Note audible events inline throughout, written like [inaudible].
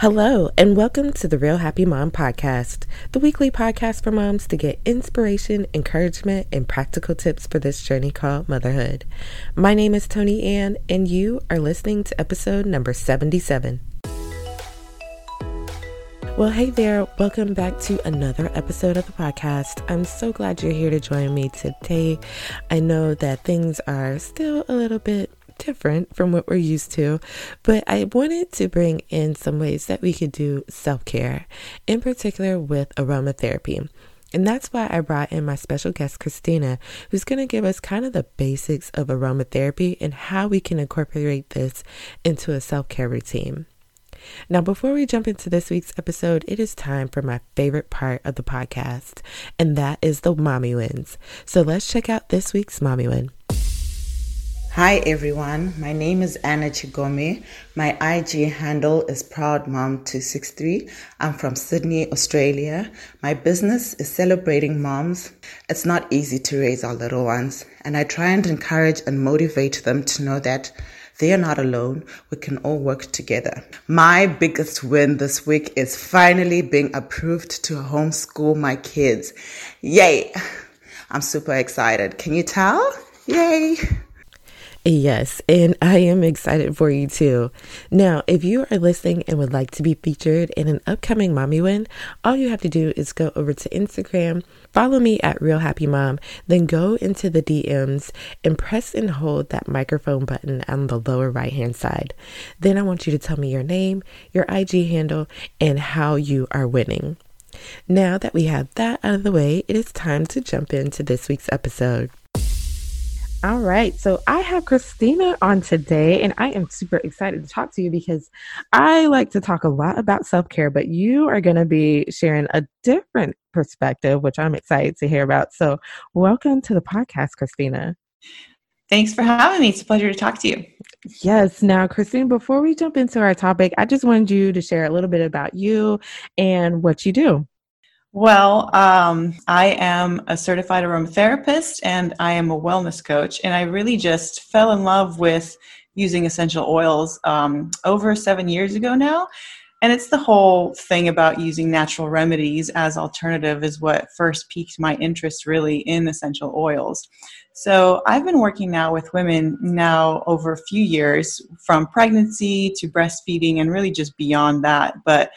Hello, and welcome to the Real Happy Mom Podcast, the weekly podcast for moms to get inspiration, encouragement, and practical tips for this journey called motherhood. My name is Tony Ann, and you are listening to episode number 77. Well, hey there. Welcome back to another episode of the podcast. I'm so glad you're here to join me today. I know that things are still a little bit different from what we're used to, but I wanted to bring in some ways that we could do self care, in particular with aromatherapy. And that's why I brought in my special guest, Christina, who's going to give us kind of the basics of aromatherapy and how we can incorporate this into a self care routine. Now, before we jump into this week's episode, it is time for my favorite part of the podcast, and that is the mommy wins. So let's check out this week's mommy win. Hi everyone, my name is Anna Chigome. My IG handle is Proud Mom 263 I'm from Sydney, Australia. My business is celebrating moms. It's not easy to raise our little ones, and I try and encourage and motivate them to know that they are not alone. We can all work together. My biggest win this week is finally being approved to homeschool my kids. Yay! I'm super excited. Can you tell? Yay! Yes, and I am excited for you too. Now, if you are listening and would like to be featured in an upcoming Mommy Win, all you have to do is go over to Instagram, follow me at Real Happy Mom, then go into the DMs and press and hold that microphone button on the lower right hand side. Then I want you to tell me your name, your IG handle, and how you are winning. Now that we have that out of the way, it is time to jump into this week's episode. All right. So I have Christina on today, and I am super excited to talk to you because I like to talk a lot about self care, but you are going to be sharing a different perspective, which I'm excited to hear about. So, welcome to the podcast, Christina. Thanks for having me. It's a pleasure to talk to you. Yes. Now, Christine, before we jump into our topic, I just wanted you to share a little bit about you and what you do. Well, um, I am a certified aromatherapist and I am a wellness coach. And I really just fell in love with using essential oils um, over seven years ago now. And it's the whole thing about using natural remedies as alternative is what first piqued my interest really in essential oils. So I've been working now with women now over a few years from pregnancy to breastfeeding and really just beyond that. But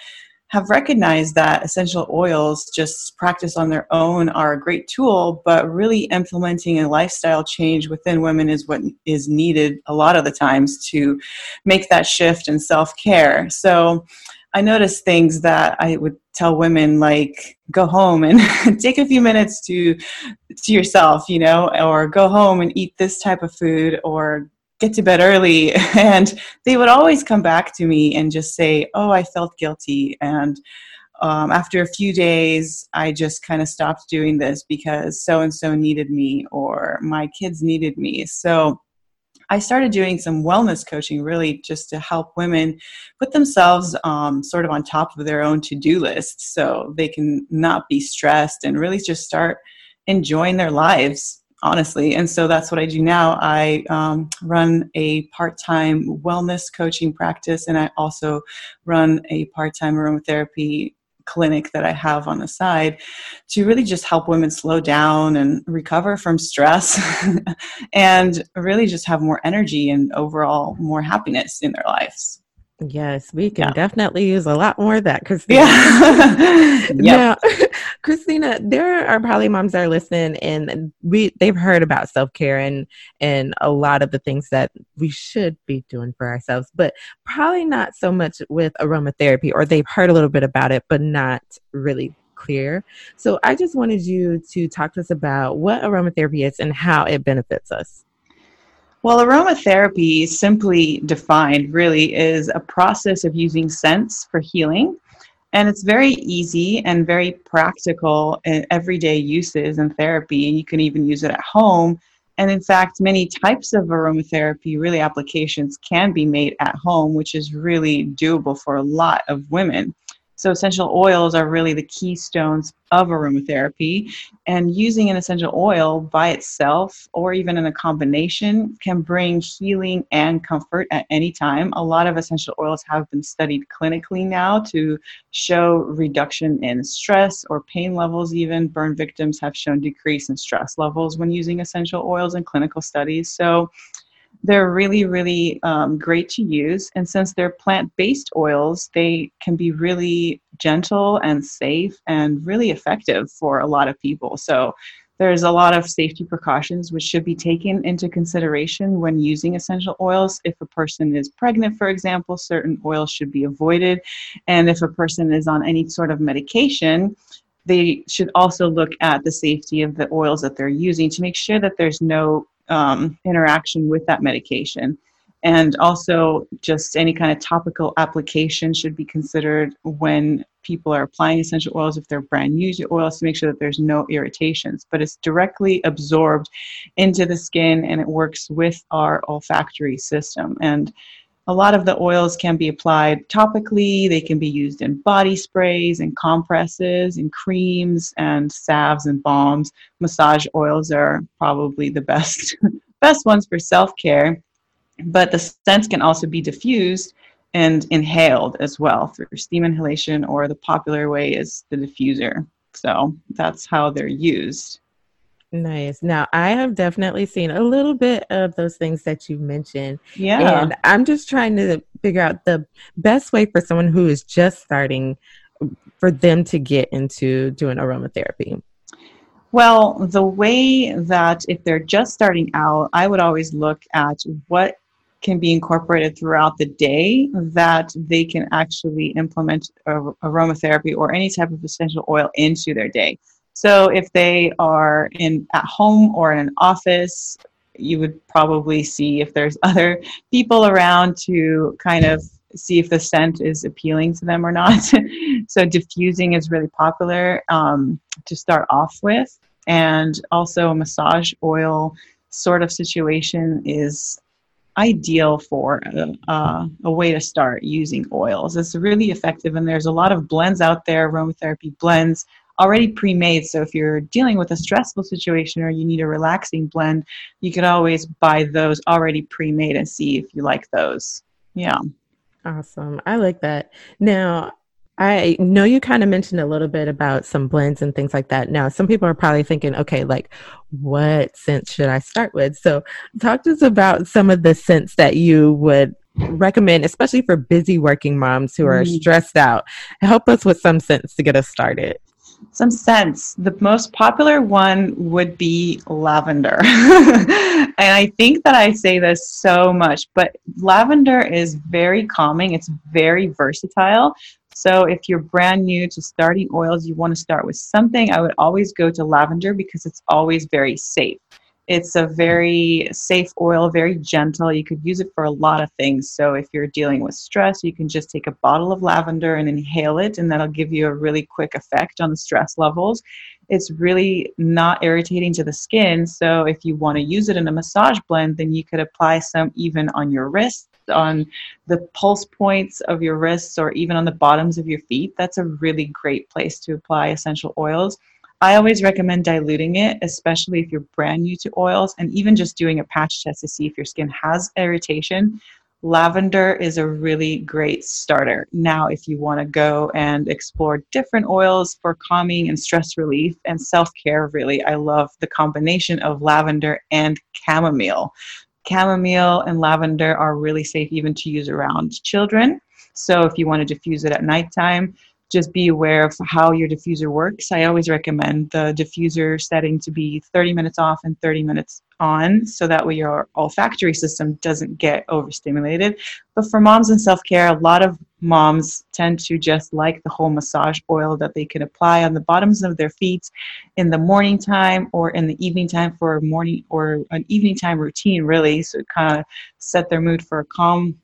have recognized that essential oils just practiced on their own are a great tool, but really implementing a lifestyle change within women is what is needed a lot of the times to make that shift in self care. So I noticed things that I would tell women like go home and [laughs] take a few minutes to to yourself, you know, or go home and eat this type of food or get to bed early [laughs] and they would always come back to me and just say oh i felt guilty and um, after a few days i just kind of stopped doing this because so and so needed me or my kids needed me. So i started doing some wellness coaching really just to help women put themselves um, sort of on top of their own to-do list so they can not be stressed and really just start enjoying their lives honestly. And so that's what I do now. I um, run a part time wellness coaching practice, and I also run a part time aromatherapy clinic that I have on the side to really just help women slow down and recover from stress [laughs] and really just have more energy and overall more happiness in their lives. Yes, we can yeah. definitely use a lot more of that, Christina. Yeah. [laughs] now, [laughs] Christina, there are probably moms that are listening, and we they've heard about self care and and a lot of the things that we should be doing for ourselves, but probably not so much with aromatherapy, or they've heard a little bit about it, but not really clear. So, I just wanted you to talk to us about what aromatherapy is and how it benefits us. Well, aromatherapy, simply defined, really is a process of using scents for healing. And it's very easy and very practical in everyday uses in therapy. And you can even use it at home. And in fact, many types of aromatherapy, really applications, can be made at home, which is really doable for a lot of women. So essential oils are really the keystones of aromatherapy. And using an essential oil by itself or even in a combination can bring healing and comfort at any time. A lot of essential oils have been studied clinically now to show reduction in stress or pain levels, even. Burn victims have shown decrease in stress levels when using essential oils in clinical studies. So they're really, really um, great to use. And since they're plant based oils, they can be really gentle and safe and really effective for a lot of people. So there's a lot of safety precautions which should be taken into consideration when using essential oils. If a person is pregnant, for example, certain oils should be avoided. And if a person is on any sort of medication, they should also look at the safety of the oils that they're using to make sure that there's no um, interaction with that medication. And also, just any kind of topical application should be considered when people are applying essential oils if they're brand new to oils to make sure that there's no irritations. But it's directly absorbed into the skin and it works with our olfactory system. And a lot of the oils can be applied topically, they can be used in body sprays and compresses and creams and salves and balms. Massage oils are probably the best [laughs] best ones for self-care, but the scents can also be diffused and inhaled as well through steam inhalation or the popular way is the diffuser. So that's how they're used. Nice. Now, I have definitely seen a little bit of those things that you mentioned. Yeah. And I'm just trying to figure out the best way for someone who is just starting for them to get into doing aromatherapy. Well, the way that if they're just starting out, I would always look at what can be incorporated throughout the day that they can actually implement aromatherapy or any type of essential oil into their day. So if they are in at home or in an office, you would probably see if there's [laughs] other people around to kind of see if the scent is appealing to them or not. [laughs] so diffusing is really popular um, to start off with, and also a massage oil sort of situation is ideal for a, uh, a, way to start using oils. It's really effective, and there's a lot of blends out there, aromatherapy blends already pre-made. So if you're dealing with a stressful situation or you need a relaxing blend, you could always buy those already pre-made and see if you like those. Yeah. Awesome. I like that. Now, I know you kind of mentioned a little bit about some blends and things like that. Now, some people are probably thinking, okay, like what scents should I start with? So, talk to us about some of the scents that you would recommend, especially for busy working moms who are mm-hmm. stressed out. Help us with some scents to get us started some scents. The most popular one would be lavender. [laughs] and I think that I say this so much, but lavender is very calming, it's very versatile. So if you're brand new to starting oils, you want to start with something, I would always go to lavender because it's always very safe. It's a very safe oil, very gentle. You could use it for a lot of things. So, if you're dealing with stress, you can just take a bottle of lavender and inhale it, and that'll give you a really quick effect on the stress levels. It's really not irritating to the skin. So, if you want to use it in a massage blend, then you could apply some even on your wrists on the pulse points of your wrists or even on the bottoms of your feet. That's a really great place to apply essential oils. I always recommend diluting it, especially if you're brand new to oils, and even just doing a patch test to see if your skin has irritation. Lavender is a really great starter. Now, if you want to go and explore different oils for calming and stress relief and self care, really, I love the combination of lavender and chamomile. Chamomile and lavender are really safe even to use around children. So, if you want to diffuse it at nighttime, just be aware of how your diffuser works. I always recommend the diffuser setting to be 30 minutes off and 30 minutes on so that way your olfactory system doesn't get overstimulated. But for moms and self care, a lot of moms tend to just like the whole massage oil that they can apply on the bottoms of their feet in the morning time or in the evening time for a morning or an evening time routine, really. So kind of set their mood for a calm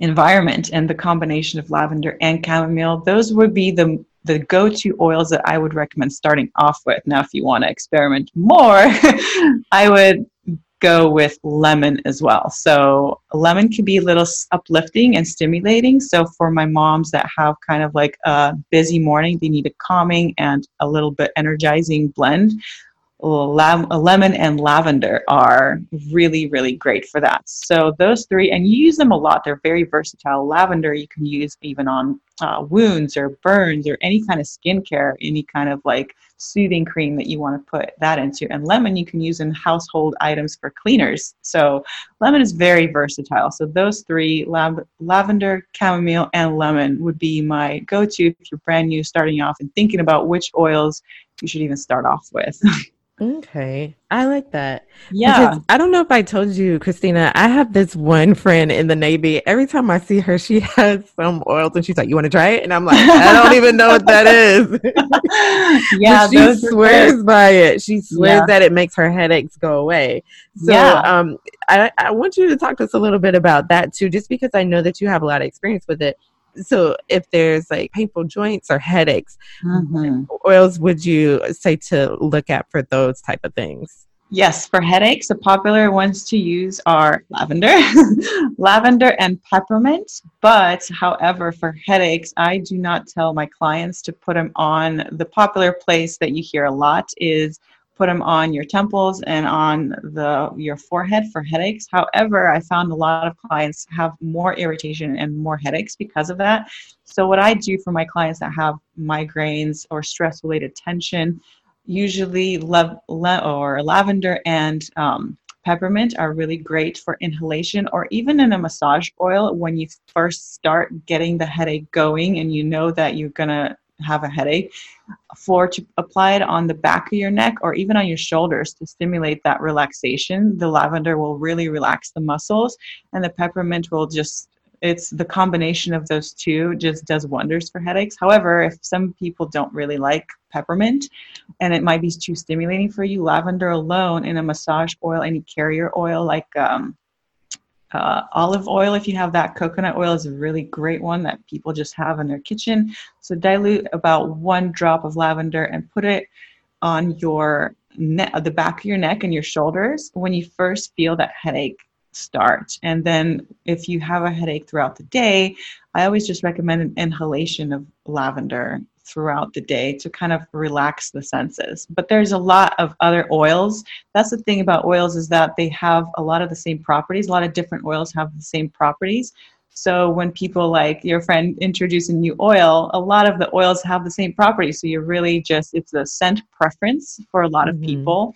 environment and the combination of lavender and chamomile those would be the the go-to oils that I would recommend starting off with. Now, if you want to experiment more, [laughs] I would go with lemon as well. So lemon can be a little uplifting and stimulating. So for my moms that have kind of like a busy morning, they need a calming and a little bit energizing blend lemon and lavender are really really great for that. So those three and you use them a lot they're very versatile. Lavender you can use even on uh, wounds or burns or any kind of skincare any kind of like soothing cream that you want to put that into. And lemon you can use in household items for cleaners. So lemon is very versatile. So those three lav- lavender chamomile and lemon would be my go-to if you're brand new starting off and thinking about which oils you should even start off with [laughs] Okay. I like that. Yeah. Because I don't know if I told you, Christina, I have this one friend in the Navy. Every time I see her, she [laughs] has some oils and she's like, You want to try it? And I'm like, I don't even know what that is. [laughs] [laughs] yeah. she swears by it. She swears yeah. that it makes her headaches go away. So yeah. um I, I want you to talk to us a little bit about that too, just because I know that you have a lot of experience with it so if there's like painful joints or headaches mm-hmm. oils would you say to look at for those type of things? Yes for headaches the popular ones to use are lavender [laughs] lavender and peppermint. But however for headaches i do not tell my clients to put them on. The popular place that you hear a lot is put them on your temples and on the your forehead for headaches. However, I found a lot of clients have more irritation and more headaches because of that. So what I do for my clients that have migraines or stress related tension, usually le- or lavender and um, peppermint are really great for inhalation or even in a massage oil when you first start getting the headache going and you know that you're going to have a headache for to apply it on the back of your neck or even on your shoulders to stimulate that relaxation the lavender will really relax the muscles and the peppermint will just it's the combination of those two just does wonders for headaches. However if some people don't really like peppermint and it might be too stimulating for you lavender alone in a massage oil any carrier oil like um, uh, olive oil, if you have that, coconut oil is a really great one that people just have in their kitchen. So dilute about one drop of lavender and put it on your neck, the back of your neck and your shoulders when you first feel that headache start. And then if you have a headache throughout the day, I always just recommend an inhalation of lavender throughout the day to kind of relax the senses. But there's a lot of other oils. That's the thing about oils is that they have a lot of the same properties. A lot of different oils have the same properties. So when people like your friend introduce a new oil, a lot of the oils have the same properties. So you're really just it's a scent preference for a lot of mm-hmm. people.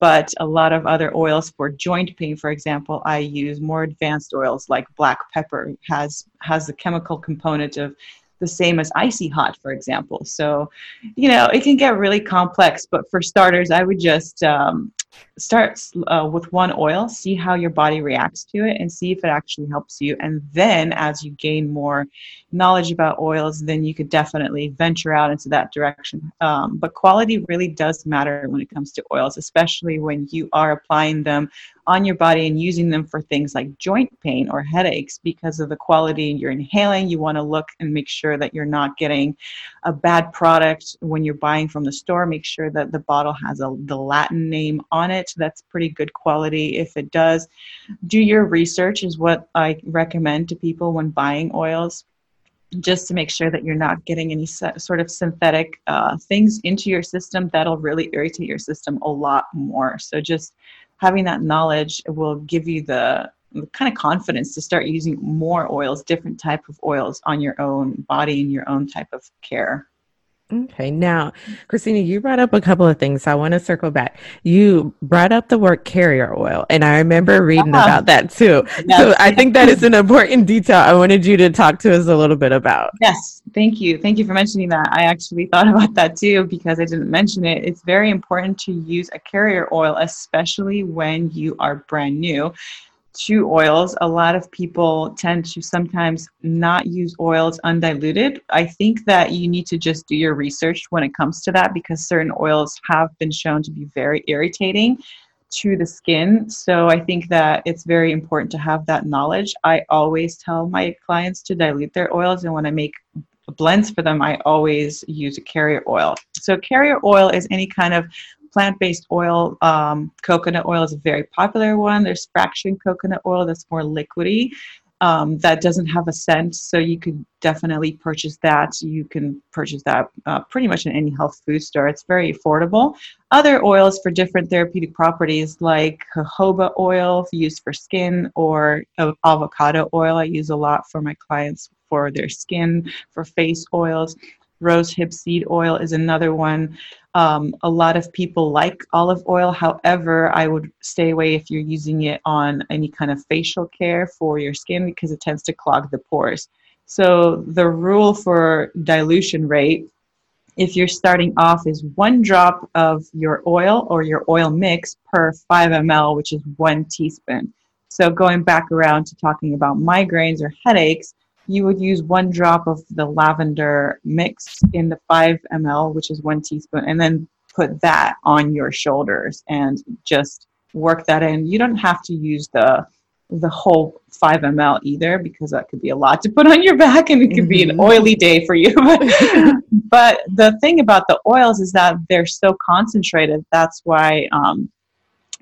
But a lot of other oils for joint pain, for example, I use more advanced oils like black pepper has has the chemical component of the same as icy hot, for example. So, you know, it can get really complex. But for starters, I would just um, start uh, with one oil, see how your body reacts to it, and see if it actually helps you. And then, as you gain more knowledge about oils, then you could definitely venture out into that direction. Um, but quality really does matter when it comes to oils, especially when you are applying them on your body and using them for things like joint pain or headaches because of the quality you're inhaling. You want to look and make sure that you're not getting a bad product when you're buying from the store. Make sure that the bottle has a, the Latin name on it. That's pretty good quality. If it does, do your research, is what I recommend to people when buying oils just to make sure that you're not getting any sort of synthetic uh, things into your system that'll really irritate your system a lot more. So just having that knowledge will give you the kind of confidence to start using more oils, different type of oils on your own body and your own type of care. Okay. Now, Christina, you brought up a couple of things. So I want to circle back. You brought up the word carrier oil, and I remember reading uh-huh. about that too. Yes. So I think that is an important detail I wanted you to talk to us a little bit about. Yes. Thank you. Thank you for mentioning that. I actually thought [laughs] about that too because I didn't mention it. It's very important to use a carrier oil, especially when you are brand new to oils. A lot of people tend to sometimes not use oils undiluted. I think that you need to just do your research when it comes to that because certain oils have been shown to be very irritating to the skin. So I think that it's very important to have that knowledge. I always tell my clients to dilute their oils, and when I make blends for them, I always use a carrier oil. So, carrier oil is any kind of plant-based oil, um, coconut oil is a very popular one. There's fraction coconut oil that's more liquidy. Um, that doesn't have a scent, so you could definitely purchase that. You can purchase that uh, pretty much in any health food store. It's very affordable. Other oils for different therapeutic properties, like jojoba oil used for skin, or avocado oil, I use a lot for my clients for their skin, for face oils. Rose hip seed oil is another one. Um, a lot of people like olive oil. However, I would stay away if you're using it on any kind of facial care for your skin because it tends to clog the pores. So, the rule for dilution rate, if you're starting off, is one drop of your oil or your oil mix per 5 ml, which is one teaspoon. So, going back around to talking about migraines or headaches, you would use one drop of the lavender mix in the 5 ml, which is one teaspoon, and then put that on your shoulders and just work that in. You don't have to use the the whole 5 ml either because that could be a lot to put on your back and it could mm-hmm. be an mm-hmm. oily day for you. [laughs] [laughs] but the thing about the oils is that they're so concentrated. That's why um,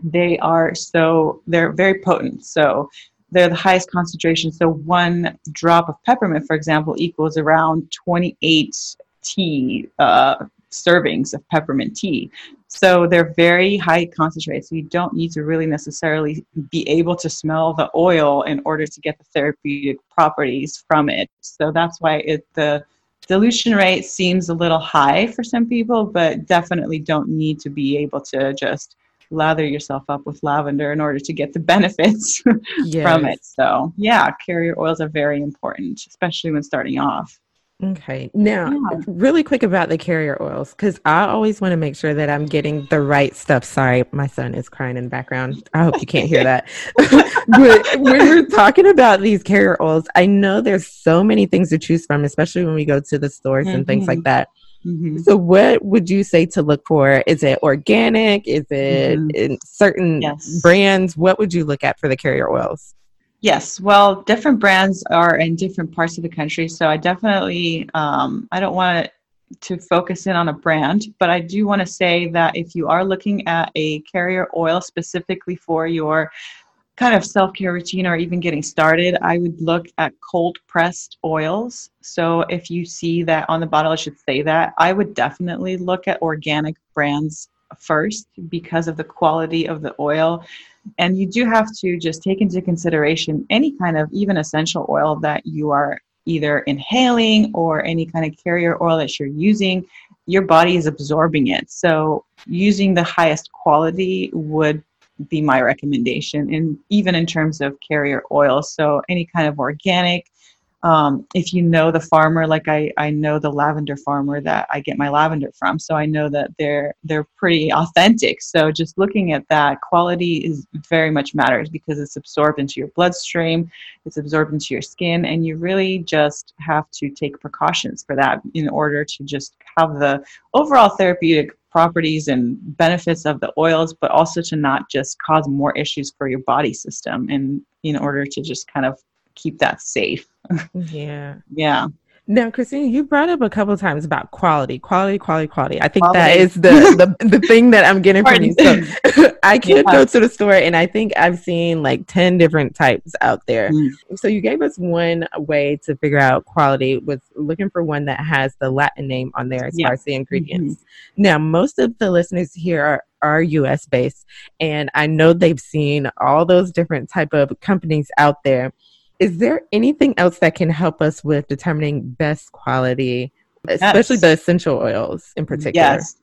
they are so, they're very potent. So they're the highest concentration. So one drop of peppermint, for example, equals around 28 tea uh, servings of peppermint tea. So they're very high concentrated. So you don't need to really necessarily be able to smell the oil in order to get the therapeutic properties from it. So that's why it, the dilution rate seems a little high for some people, but definitely don't need to be able to just lather yourself up with lavender in order to get the [laughs] benefits yes. from it. So, yeah, carrier oils are very important, especially when starting off. Okay. Now, yeah. really quick about the carrier oils, because I always want to make sure that I'm getting the right stuff. Sorry, my son is crying in the background. I hope you can't hear that. [laughs] but when we're talking about these carrier oils, I know there's so many things to choose from, especially when we go to the stores mm-hmm. and things like mm-hmm. that. Mm-hmm. So, what would you say to look for? Is it organic? Is it mm-hmm. in certain yes. brands? What would you look at for the carrier oils? Yes, well, different brands are in different parts of the country, so I definitely um, I don't want to focus in on a brand, but I do want to say that if you are looking at a carrier oil specifically for your kind of self care routine or even getting started, I would look at cold pressed oils. So if you see that on the bottle, it should say that. I would definitely look at organic brands first because of the quality of the oil. And you do have to just take into consideration any kind of even essential oil that you are either inhaling or any kind of carrier oil that you're using. Your body is absorbing it. So, using the highest quality would be my recommendation and even in terms of carrier oil so any kind of organic um, if you know the farmer like I, I know the lavender farmer that i get my lavender from so i know that they're they're pretty authentic. So just looking at that quality is very much matters because it's absorbed into your bloodstream it's absorbed into your skin and you really just have to take precautions for that in order to just have the overall therapeutic properties and benefits of the oils, but also to not just cause more issues for your body system and in order to just kind of keep that safe. [laughs] Yeah. yeah. Now, Christine, you brought up a couple times about quality, quality, quality, quality. I think quality. that is the, the the thing that I'm getting from you. So [laughs] I can yeah. go to the store and I think I've seen like 10 different types out there. Mm. So you gave us one way to figure out quality was looking for one that has the Latin name on there as yeah. far as the ingredients. Mm-hmm. Now, most of the listeners here are are US based and I know they've seen all those different type of companies out there is there anything else that can help us with determining best quality, especially yes. the essential oils in particular? Yes.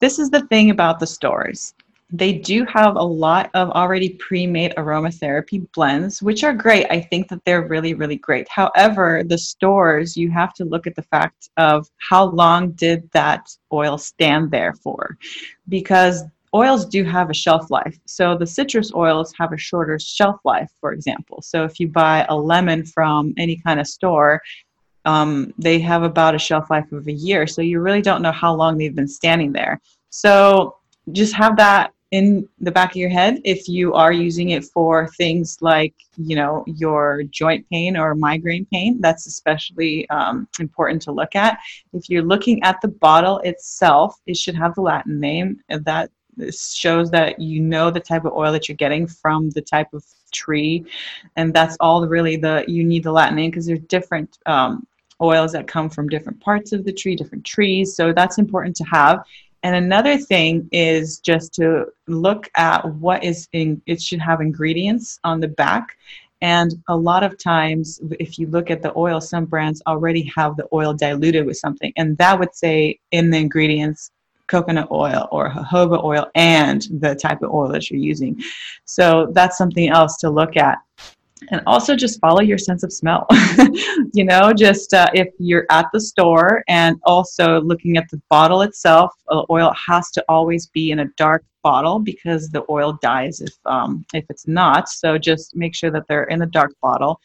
This is the thing about the stores. They do have a lot of already pre made aromatherapy blends, which are great. I think that they're really, really great. However, the stores, you have to look at the fact of how long did that oil stand there for? Because oils do have a shelf life. So the citrus oils have a shorter shelf life, for example. So if you buy a lemon from any kind of store, um, they have about a shelf life of a year. So you really don't know how long they've been standing there. So just have that in the back of your head if you are using it for things like you know your joint pain or migraine pain that's especially um, important to look at if you're looking at the bottle itself it should have the latin name that this shows that you know the type of oil that you're getting from the type of tree. And that's all really the you need the latin name because there's different um, oils that come from different parts of the tree different trees. So that's important to have. And another thing is just to look at what is in it should have ingredients on the back. And a lot of times, if you look at the oil, some brands already have the oil diluted with something, and that would say in the ingredients coconut oil or jojoba oil and the type of oil that you're using. So that's something else to look at. And also just follow your sense of smell. [laughs] You know just uh, if you're at the store and also looking at the bottle itself uh, oil has to always be in a dark bottle because the oil dies if um, if it's not. So just make sure that they're in a dark bottle.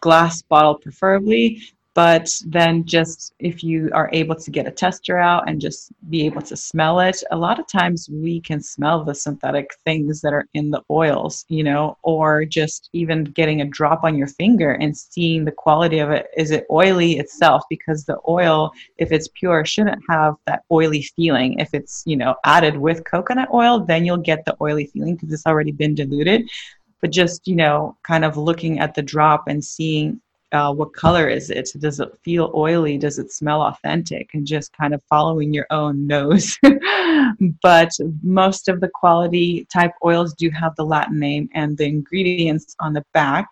Glass bottle preferably but then just if you are able to get a tester out and just be able to smell it a lot of times we can smell the synthetic things that are in the oils you know or just even getting a drop on your finger and seeing the quality of it. Is it oily itself? Because the oil if it's pure shouldn't have that oily feeling. If it's you know added with coconut oil then you'll get the oily feeling because it's already been diluted. But just you know kind of looking at the drop and seeing uh, what color is it? Does it feel oily? Does it smell authentic? And just kind of following your own nose. [laughs] but most of the quality type oils do have the Latin name and the ingredients on the back.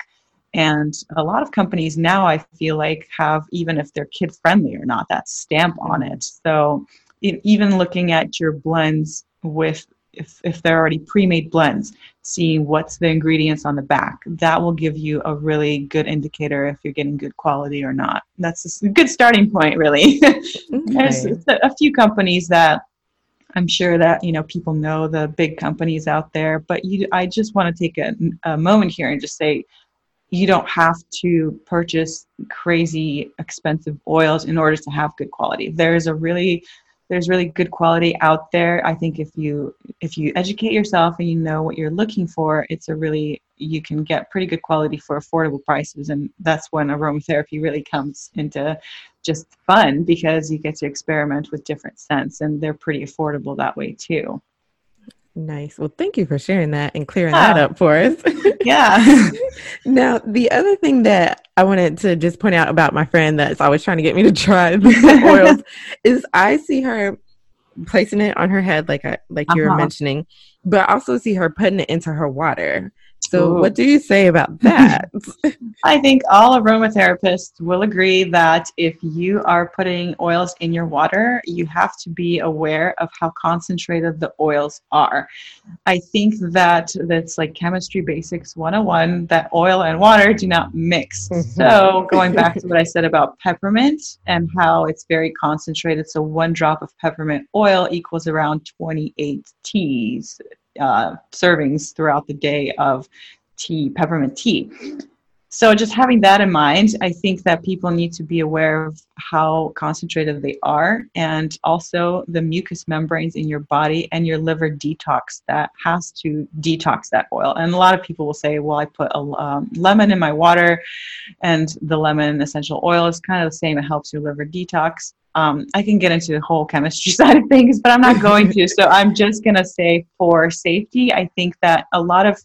And a lot of companies now, I feel like, have, even if they're kid friendly or not, that stamp on it. So even looking at your blends with if, if they're already pre-made blends seeing what's the ingredients on the back. That will give you a really good indicator if you're getting good quality or not. That's a good starting point really. [laughs] Okay. there's a few companies that i'm sure that you know people know the big companies out there but you i just want to take a, a moment here and just say you don't have to purchase crazy expensive oils in order to have good quality. There is a really there's really good quality out there. I think if you if you educate yourself and you know what you're looking for it's a really you can get pretty good quality for affordable prices. And that's when aromatherapy really comes into just fun because you get to experiment with different scents and they're pretty affordable that way too Nice. Well, thank you for sharing that and clearing yeah. that up for us. [laughs] yeah. now, the other thing that I wanted to just point out about my friend that's always trying to get me to try [laughs] the oils [laughs] is I see her placing it on her head, like I, like uh-huh. you were uh-huh. mentioning, but I also see her putting it into her water. So, Ooh. what do you say about that? [laughs] [laughs] I think all aromatherapists will agree that if you are putting oils in your water, you have to be aware of how concentrated the oils are. I think that that's like chemistry basics 101 that oil and water do not mix. Mm-hmm. So, [laughs] going back to what I said about peppermint and how it's very concentrated. So, one drop of peppermint oil equals around 28 teas uh, servings throughout the day of tea, peppermint tea. So, just having that in mind, I think that people need to be aware of how concentrated they are and also the mucous membranes in your body and your liver detox that has to detox that oil. And a lot of people will say, well, I put a um, lemon in my water, and the lemon essential oil is kind of the same, it helps your liver detox. Um, I can get into the whole chemistry [laughs] side of things, but I'm not going to. So, I'm just going to say for safety, I think that a lot of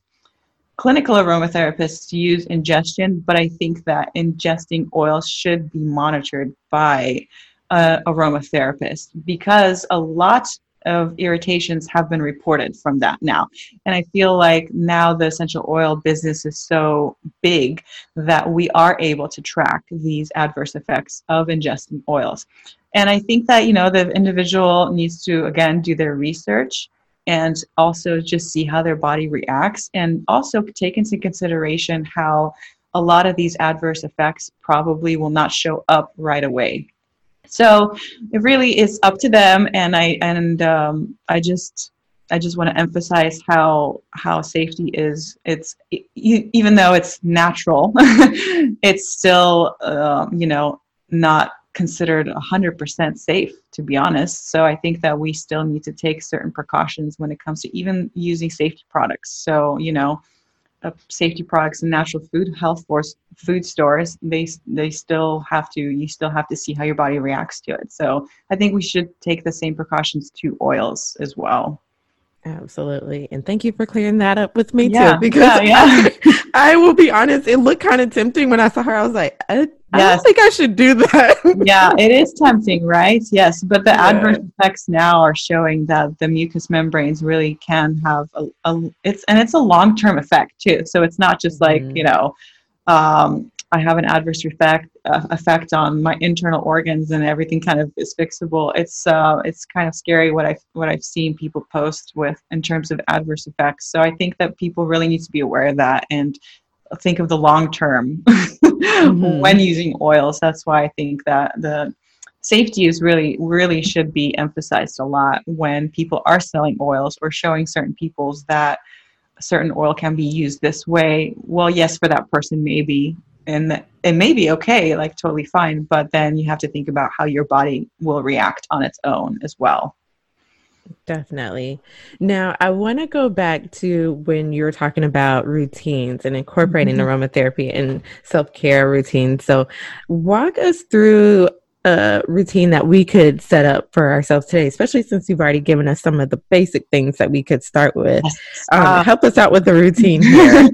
clinical aromatherapists use ingestion, but I think that ingesting oil should be monitored by a aromatherapist because a lot of irritations have been reported from that now. And I feel like now the essential oil business is so big that we are able to track these adverse effects of ingesting oils. And I think that, you know, the individual needs to, again, do their research and also just see how their body reacts and also take into consideration how a lot of these adverse effects probably will not show up right away. So it really is up to them and i and um, i just i just want to emphasize how how safety is it's even though it's natural [laughs] it's still um, you know not considered 100% safe, to be honest. So I think that we still need to take certain precautions when it comes to even using safety products. So, you know, uh, safety products and natural food health force food stores they they still have to you still have to see how your body reacts to it so i think we should take the same precautions to oils as well Absolutely. And thank you for clearing that up with me Yeah, too. Because yeah, yeah. [laughs] I, will be honest, it looked kind of tempting when I saw her. I was like, I, I don't think I should do that. [laughs] yeah, it is tempting, right? Yes, but the Yeah. adverse effects now are showing that the mucous membranes really can have a, a it's and it's a long term effect too. So it's not just like Mhm. you know, um, I have an adverse effect uh, effect on my internal organs and everything kind of is fixable. It's uh, it's kind of scary what I what I've seen people post with in terms of adverse effects. So I think that people really need to be aware of that and think of the long term [laughs] mm-hmm. when using oils. That's why I think that the safety is really really should be emphasized a lot when people are selling oils or showing certain peoples that a certain oil can be used this way. Well, yes, for that person maybe and it may be okay, like totally fine, but then you have to think about how your body will react on its own as well. Definitely. Now, I want to go back to when you were talking about routines and incorporating Mhm. aromatherapy and self care routines. So, walk us through a routine that we could set up for ourselves today, especially since you've already given us some of the basic things that we could start with. Um, Uh, help us out with the routine [laughs] here.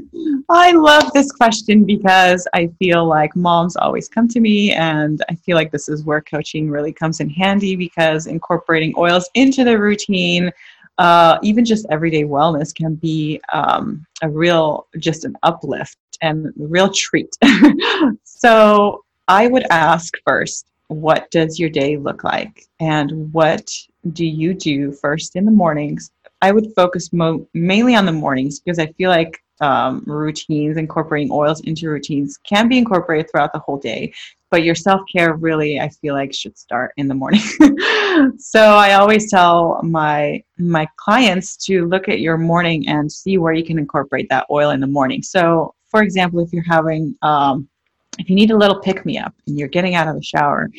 I love this question because I feel like moms always come to me, and I feel like this is where coaching really comes in handy because incorporating oils into the routine, uh, even just everyday wellness, can be um, a real, just an uplift and a real treat. [laughs] so I would ask first, what does your day look like? And what do you do first in the mornings? I would focus mo- mainly on the mornings because I feel like um, routines, incorporating oils into routines can be incorporated throughout the whole day. But your self care really, I feel like, should start in the morning. [laughs] so I always tell my my clients to look at your morning and see where you can incorporate that oil in the morning. So, for example, if you're having um, if you need a little pick me up and you're getting out of the shower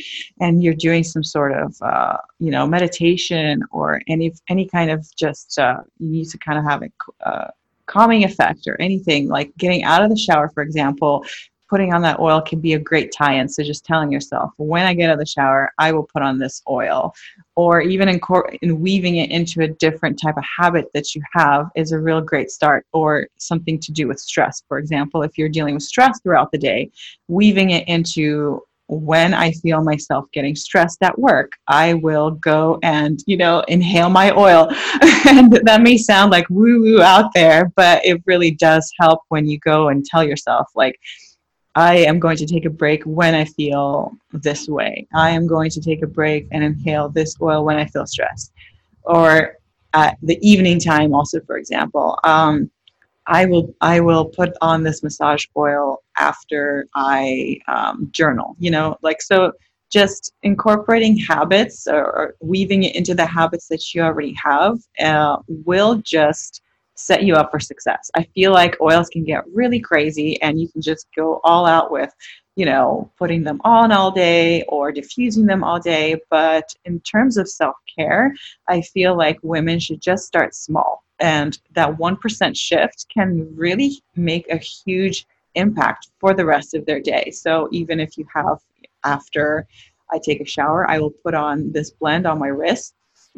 and you're doing some sort of uh, you know meditation or any any kind of just uh, you need to kind of have a uh, calming effect or anything like getting out of the shower for example putting on that oil can be a great tie-in. So just telling yourself when i get out of the shower i will put on this oil. Or even in, cor- in weaving it into a different type of habit that you have is a real great start or something to do with stress. For example if you're dealing with stress throughout the day weaving it into when I feel myself getting stressed at work, I will go and, you know, inhale my oil. [laughs] and that may sound like woo woo out there, but it really does help when you go and tell yourself, like, I am going to take a break when I feel this way. I am going to take a break and inhale this oil when I feel stressed. Or at the evening time, also, for example. Um, I will I will put on this massage oil after I um, journal. You know, like so. Just incorporating habits or, or weaving it into the habits that you already have uh, will just set you up for success. I feel like oils can get really crazy, and you can just go all out with, you know, putting them on all day or diffusing them all day. But in terms of self care, I feel like women should just start small and that 1% shift can really make a huge impact for the rest of their day. So even if you have after I take a shower, I will put on this blend on my wrist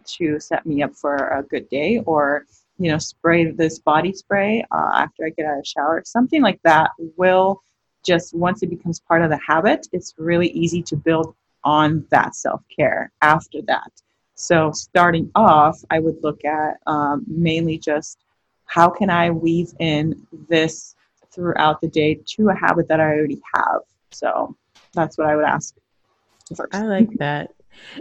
to set me up for a good day or you know spray this body spray uh, after I get out of shower. Something like that will just once it becomes part of the habit, it's really easy to build on that self-care after that. So starting off, I would look at um, mainly just how can I weave in this throughout the day to a habit that I already have. So that's what I would ask first. I like that.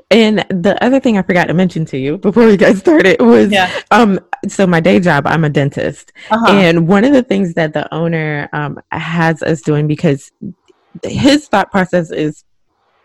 And the other thing I forgot to mention to you before we got started was Yeah. um so my day job I'm a dentist Uh-huh. and one of the things that the owner um has us doing because his thought process is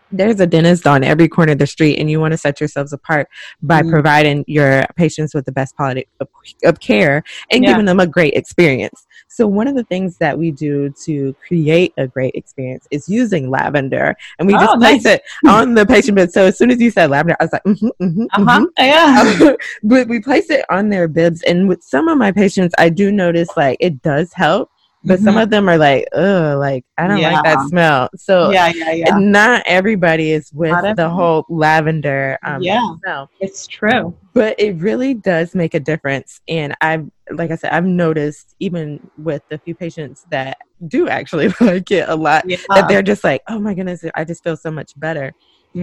there's a dentist on every corner of the street and you want to set yourselves apart by Mhm. providing your patients with the best quality of, of care and Yeah. giving them a great experience so one of the things that we do to create a great experience is using lavender and we Oh, just place nice. it on the patient bed so as soon as you said lavender i was like mm-hmm, mm-hmm, uh-huh. Yeah. mm-hmm. [laughs] but we place it on their bibs and with some of my patients i do notice like it does help but Mm-hmm. some of them are like, oh, like I don't like that smell. So yeah, yeah, yeah. not everybody is with Not the whole lavender um, Yeah. smell. It's true. but it really does make a difference and i've like i said i've noticed even with the few patients that do actually [laughs] like it a lot Yeah. that they're just like oh my goodness i just feel so much better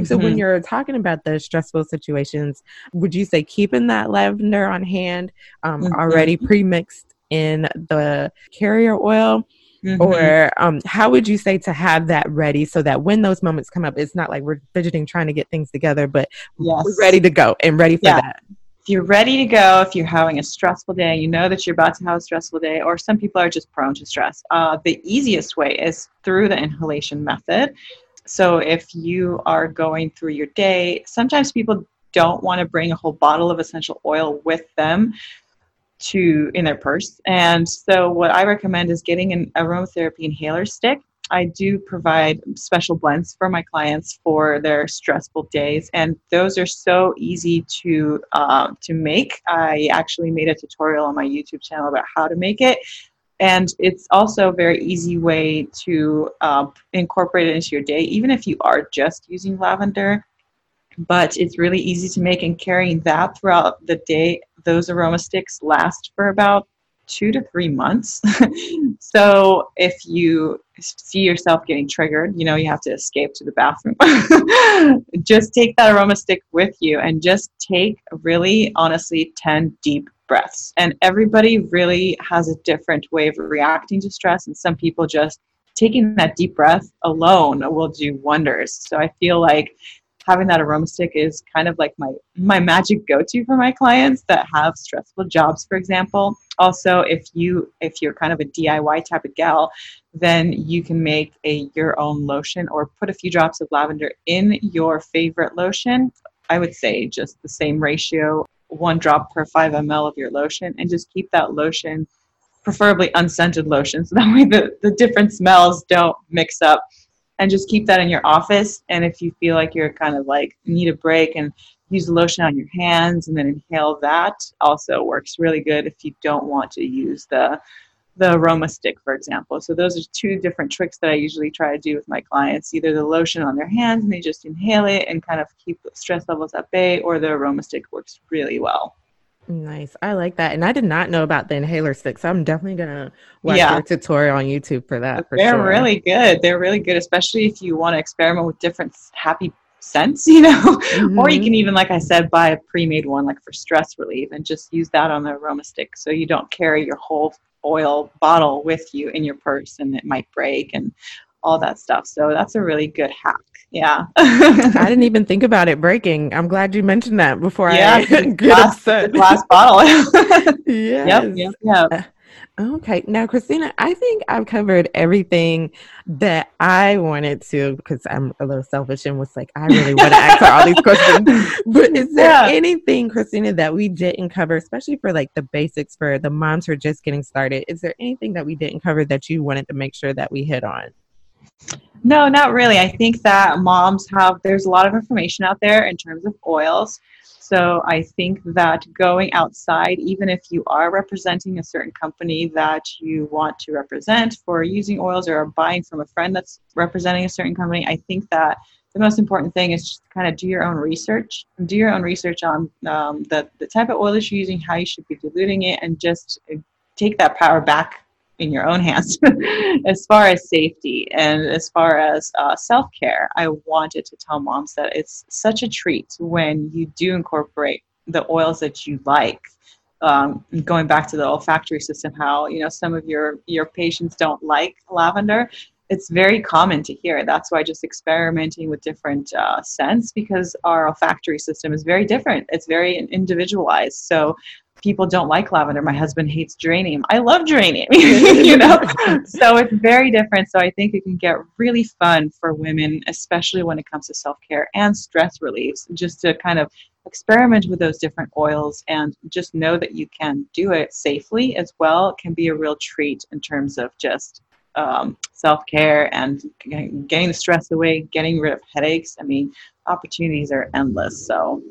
so when Mhm. you're talking about the stressful situations would you say keeping that lavender on hand um, Mhm. already pre-mixed in the carrier oil Mhm. or um, how would you say to have that ready so that when those moments come up it's not like we're fidgeting trying to get things together but yes. we're ready to go and ready for Yeah. that if you're ready to go, if you're having a stressful day, you know that you're about to have a stressful day, or some people are just prone to stress, uh, the easiest way is through the inhalation method. So if you are going through your day, sometimes people don't want to bring a whole bottle of essential oil with them to in their purse. And so what I recommend is getting an aromatherapy inhaler stick. I do provide special blends for my clients for their stressful days, and those are so easy to um, to make. I actually made a tutorial on my YouTube channel about how to make it, and it's also a very easy way to uh, incorporate it into your day, even if you are just using lavender. But it's really easy to make, and carrying that throughout the day, those aroma sticks last for about two to three months. [laughs] so if you see yourself getting triggered, you know, you have to escape to the bathroom. [laughs] just take that aroma stick with you and just take really, honestly, 10 deep breaths. And everybody really has a different way of reacting to stress. And some people just taking that deep breath alone will do wonders. So I feel like having that aroma stick is kind of like my my magic go-to for my clients that have stressful jobs for example. Also if you if you're kind of a diy type of gal then you can make a your own lotion or put a few drops of lavender in your favorite lotion. I would say just the same ratio one drop per 5 ml of your lotion and just keep that lotion preferably unscented lotion so that way the, the different smells don't mix up and just keep that in your office. And if you feel like you're kind of like need a break and use the lotion on your hands and then inhale that also works really good if you don't want to use the the aroma stick for example so those are two different tricks that i usually try to do with my clients either the lotion on their hands and they just inhale it and kind of keep stress levels at bay or the aroma stick works really well Nice. I like that. And I did not know about the inhaler stick. So I'm definitely going to watch Yeah. your tutorial on YouTube for that. For they're sure. really good they're really good especially if you want to experiment with different happy scents [laughs] you know or you Mhm. can even like i said buy a pre-made one like for stress relief and just use that on the aroma stick so you don't carry your whole oil bottle with you in your purse and it might break and all that stuff so that's a really good hack yeah I didn't even think about it breaking. I'm glad you mentioned that before Yeah, I [laughs] get glass, upset. the glass bottle [laughs] yes. yep yep yep Okay. Now, Christina, I think I've covered everything that I wanted to because I'm a little selfish and was like, I really want to answer all these [laughs] questions. But is there Yeah. anything, Christina, that we didn't cover, especially for like the basics for the moms who are just getting started? Is there anything that we didn't cover that you wanted to make sure that we hit on? No, not really. I think that moms have, there's a lot of information out there in terms of oils. So I think that going outside, even if you are representing a certain company that you want to represent for using oils or buying from a friend that's representing a certain company, I think that the most important thing is just kind of do your own research. Do your own research on um, the, the type of oil that you're using, how you should be diluting it, and just uh, take that power back in your own hands. [laughs] As far as safety and as far as uh, self-care i wanted to tell moms that it's such a treat when you do incorporate the oils that you like. Um, going back to the olfactory system how you know some of your your patients don't like lavender it's very common to hear. That's why just experimenting with different uh, scents because our olfactory system is very different. It's very individualized. So people don't like lavender. My husband hates geranium. I love geranium, [laughs] [laughs] you know? so it's very different. So I think it can get really fun for women, especially when it comes to self care and stress reliefs, just to kind of experiment with those different oils and just know that you can do it safely as well. It can be a real treat in terms of just um, self care and getting the stress away, getting rid of headaches. I mean, opportunities are endless. So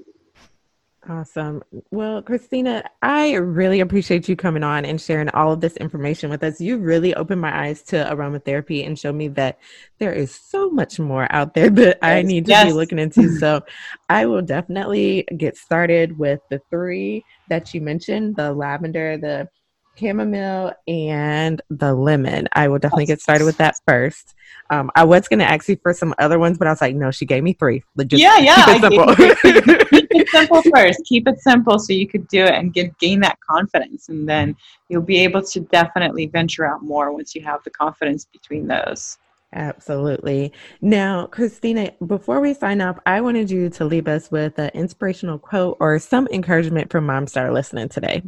Awesome. Well, Christina, I really appreciate you coming on and sharing all of this information with us. You really opened my eyes to aromatherapy and showed me that there is so much more out there [laughs] that I need to yes. be looking into. So I will definitely get started with the three that you mentioned the lavender, the chamomile and the lemon. I will definitely get started with that first. Um, I was going to ask you for some other ones, but I was like, no, she gave me three. Just yeah, yeah. Keep it simple. keep it [laughs] simple first. Keep it simple so you could do it and get gain that confidence, and then you'll be able to definitely venture out more once you have the confidence between those. Absolutely. Now, Christina, before we sign up, I wanted you to leave us with an inspirational quote or some encouragement for moms that are listening today.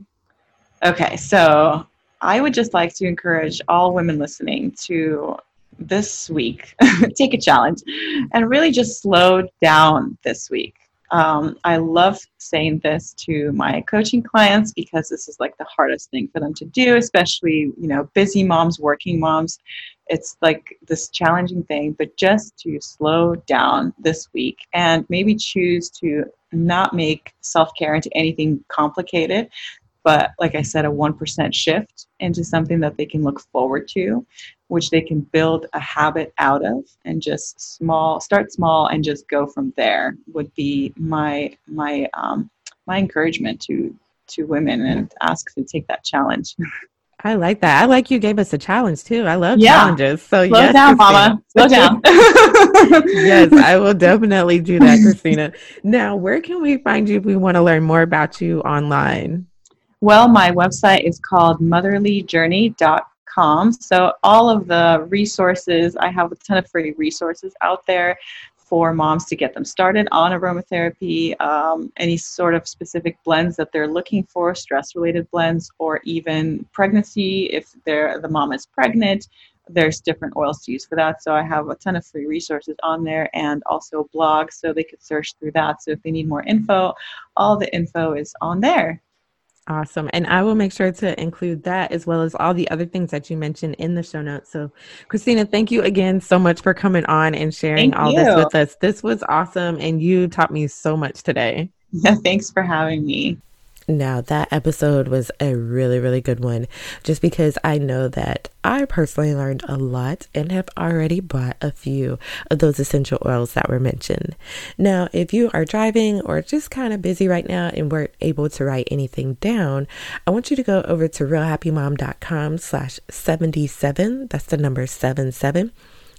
Okay, so I would just like to encourage all women listening to this week [laughs] take a challenge and really just slow down this week. Um, I love saying this to my coaching clients because this is like the hardest thing for them to do, especially you know busy moms, working moms. It's like this challenging thing, but just to slow down this week and maybe choose to not make self care into anything complicated but like I said, a 1% shift into something that they can look forward to, which they can build a habit out of and just small, start small and just go from there would be my, my, um, my encouragement to, to women and ask to take that challenge. [laughs] I like that. I like you gave us a challenge too. I love yeah. challenges. So slow yes, down, Mama. Slow down. [laughs] [laughs] yes, I will definitely do that, Christina. Now, where can we find you if we want to learn more about you online? Well, my website is called motherlyjourney.com. So, all of the resources, I have a ton of free resources out there for moms to get them started on aromatherapy, um, any sort of specific blends that they're looking for, stress related blends, or even pregnancy if they're, the mom is pregnant. There's different oils to use for that. So I have a ton of free resources on there and also blogs so they could search through that. So if they need more info, all the info is on there. Awesome. And I will make sure to include that as well as all the other things that you mentioned in the show notes. So, Christina, thank you again so much for coming on and sharing thank all you. this with us. This was awesome. And you taught me so much today. [laughs] Yeah, thanks for having me. Now, that episode was a really, really good one just because I know that I personally learned a lot and have already bought a few of those essential oils that were mentioned. Now, if you are driving or just kind of busy right now and weren't able to write anything down, I want you to go over to realhappymom.com slash 77. That's the number 77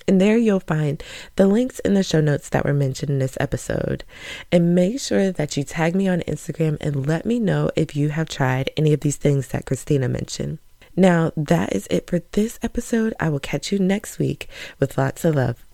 and there you'll find the links in the show notes that were mentioned in this episode. And make sure that you tag me on Instagram and let me know if you have tried any of these things that Christina mentioned. Now, that is it for this episode. I will catch you next week with lots of love.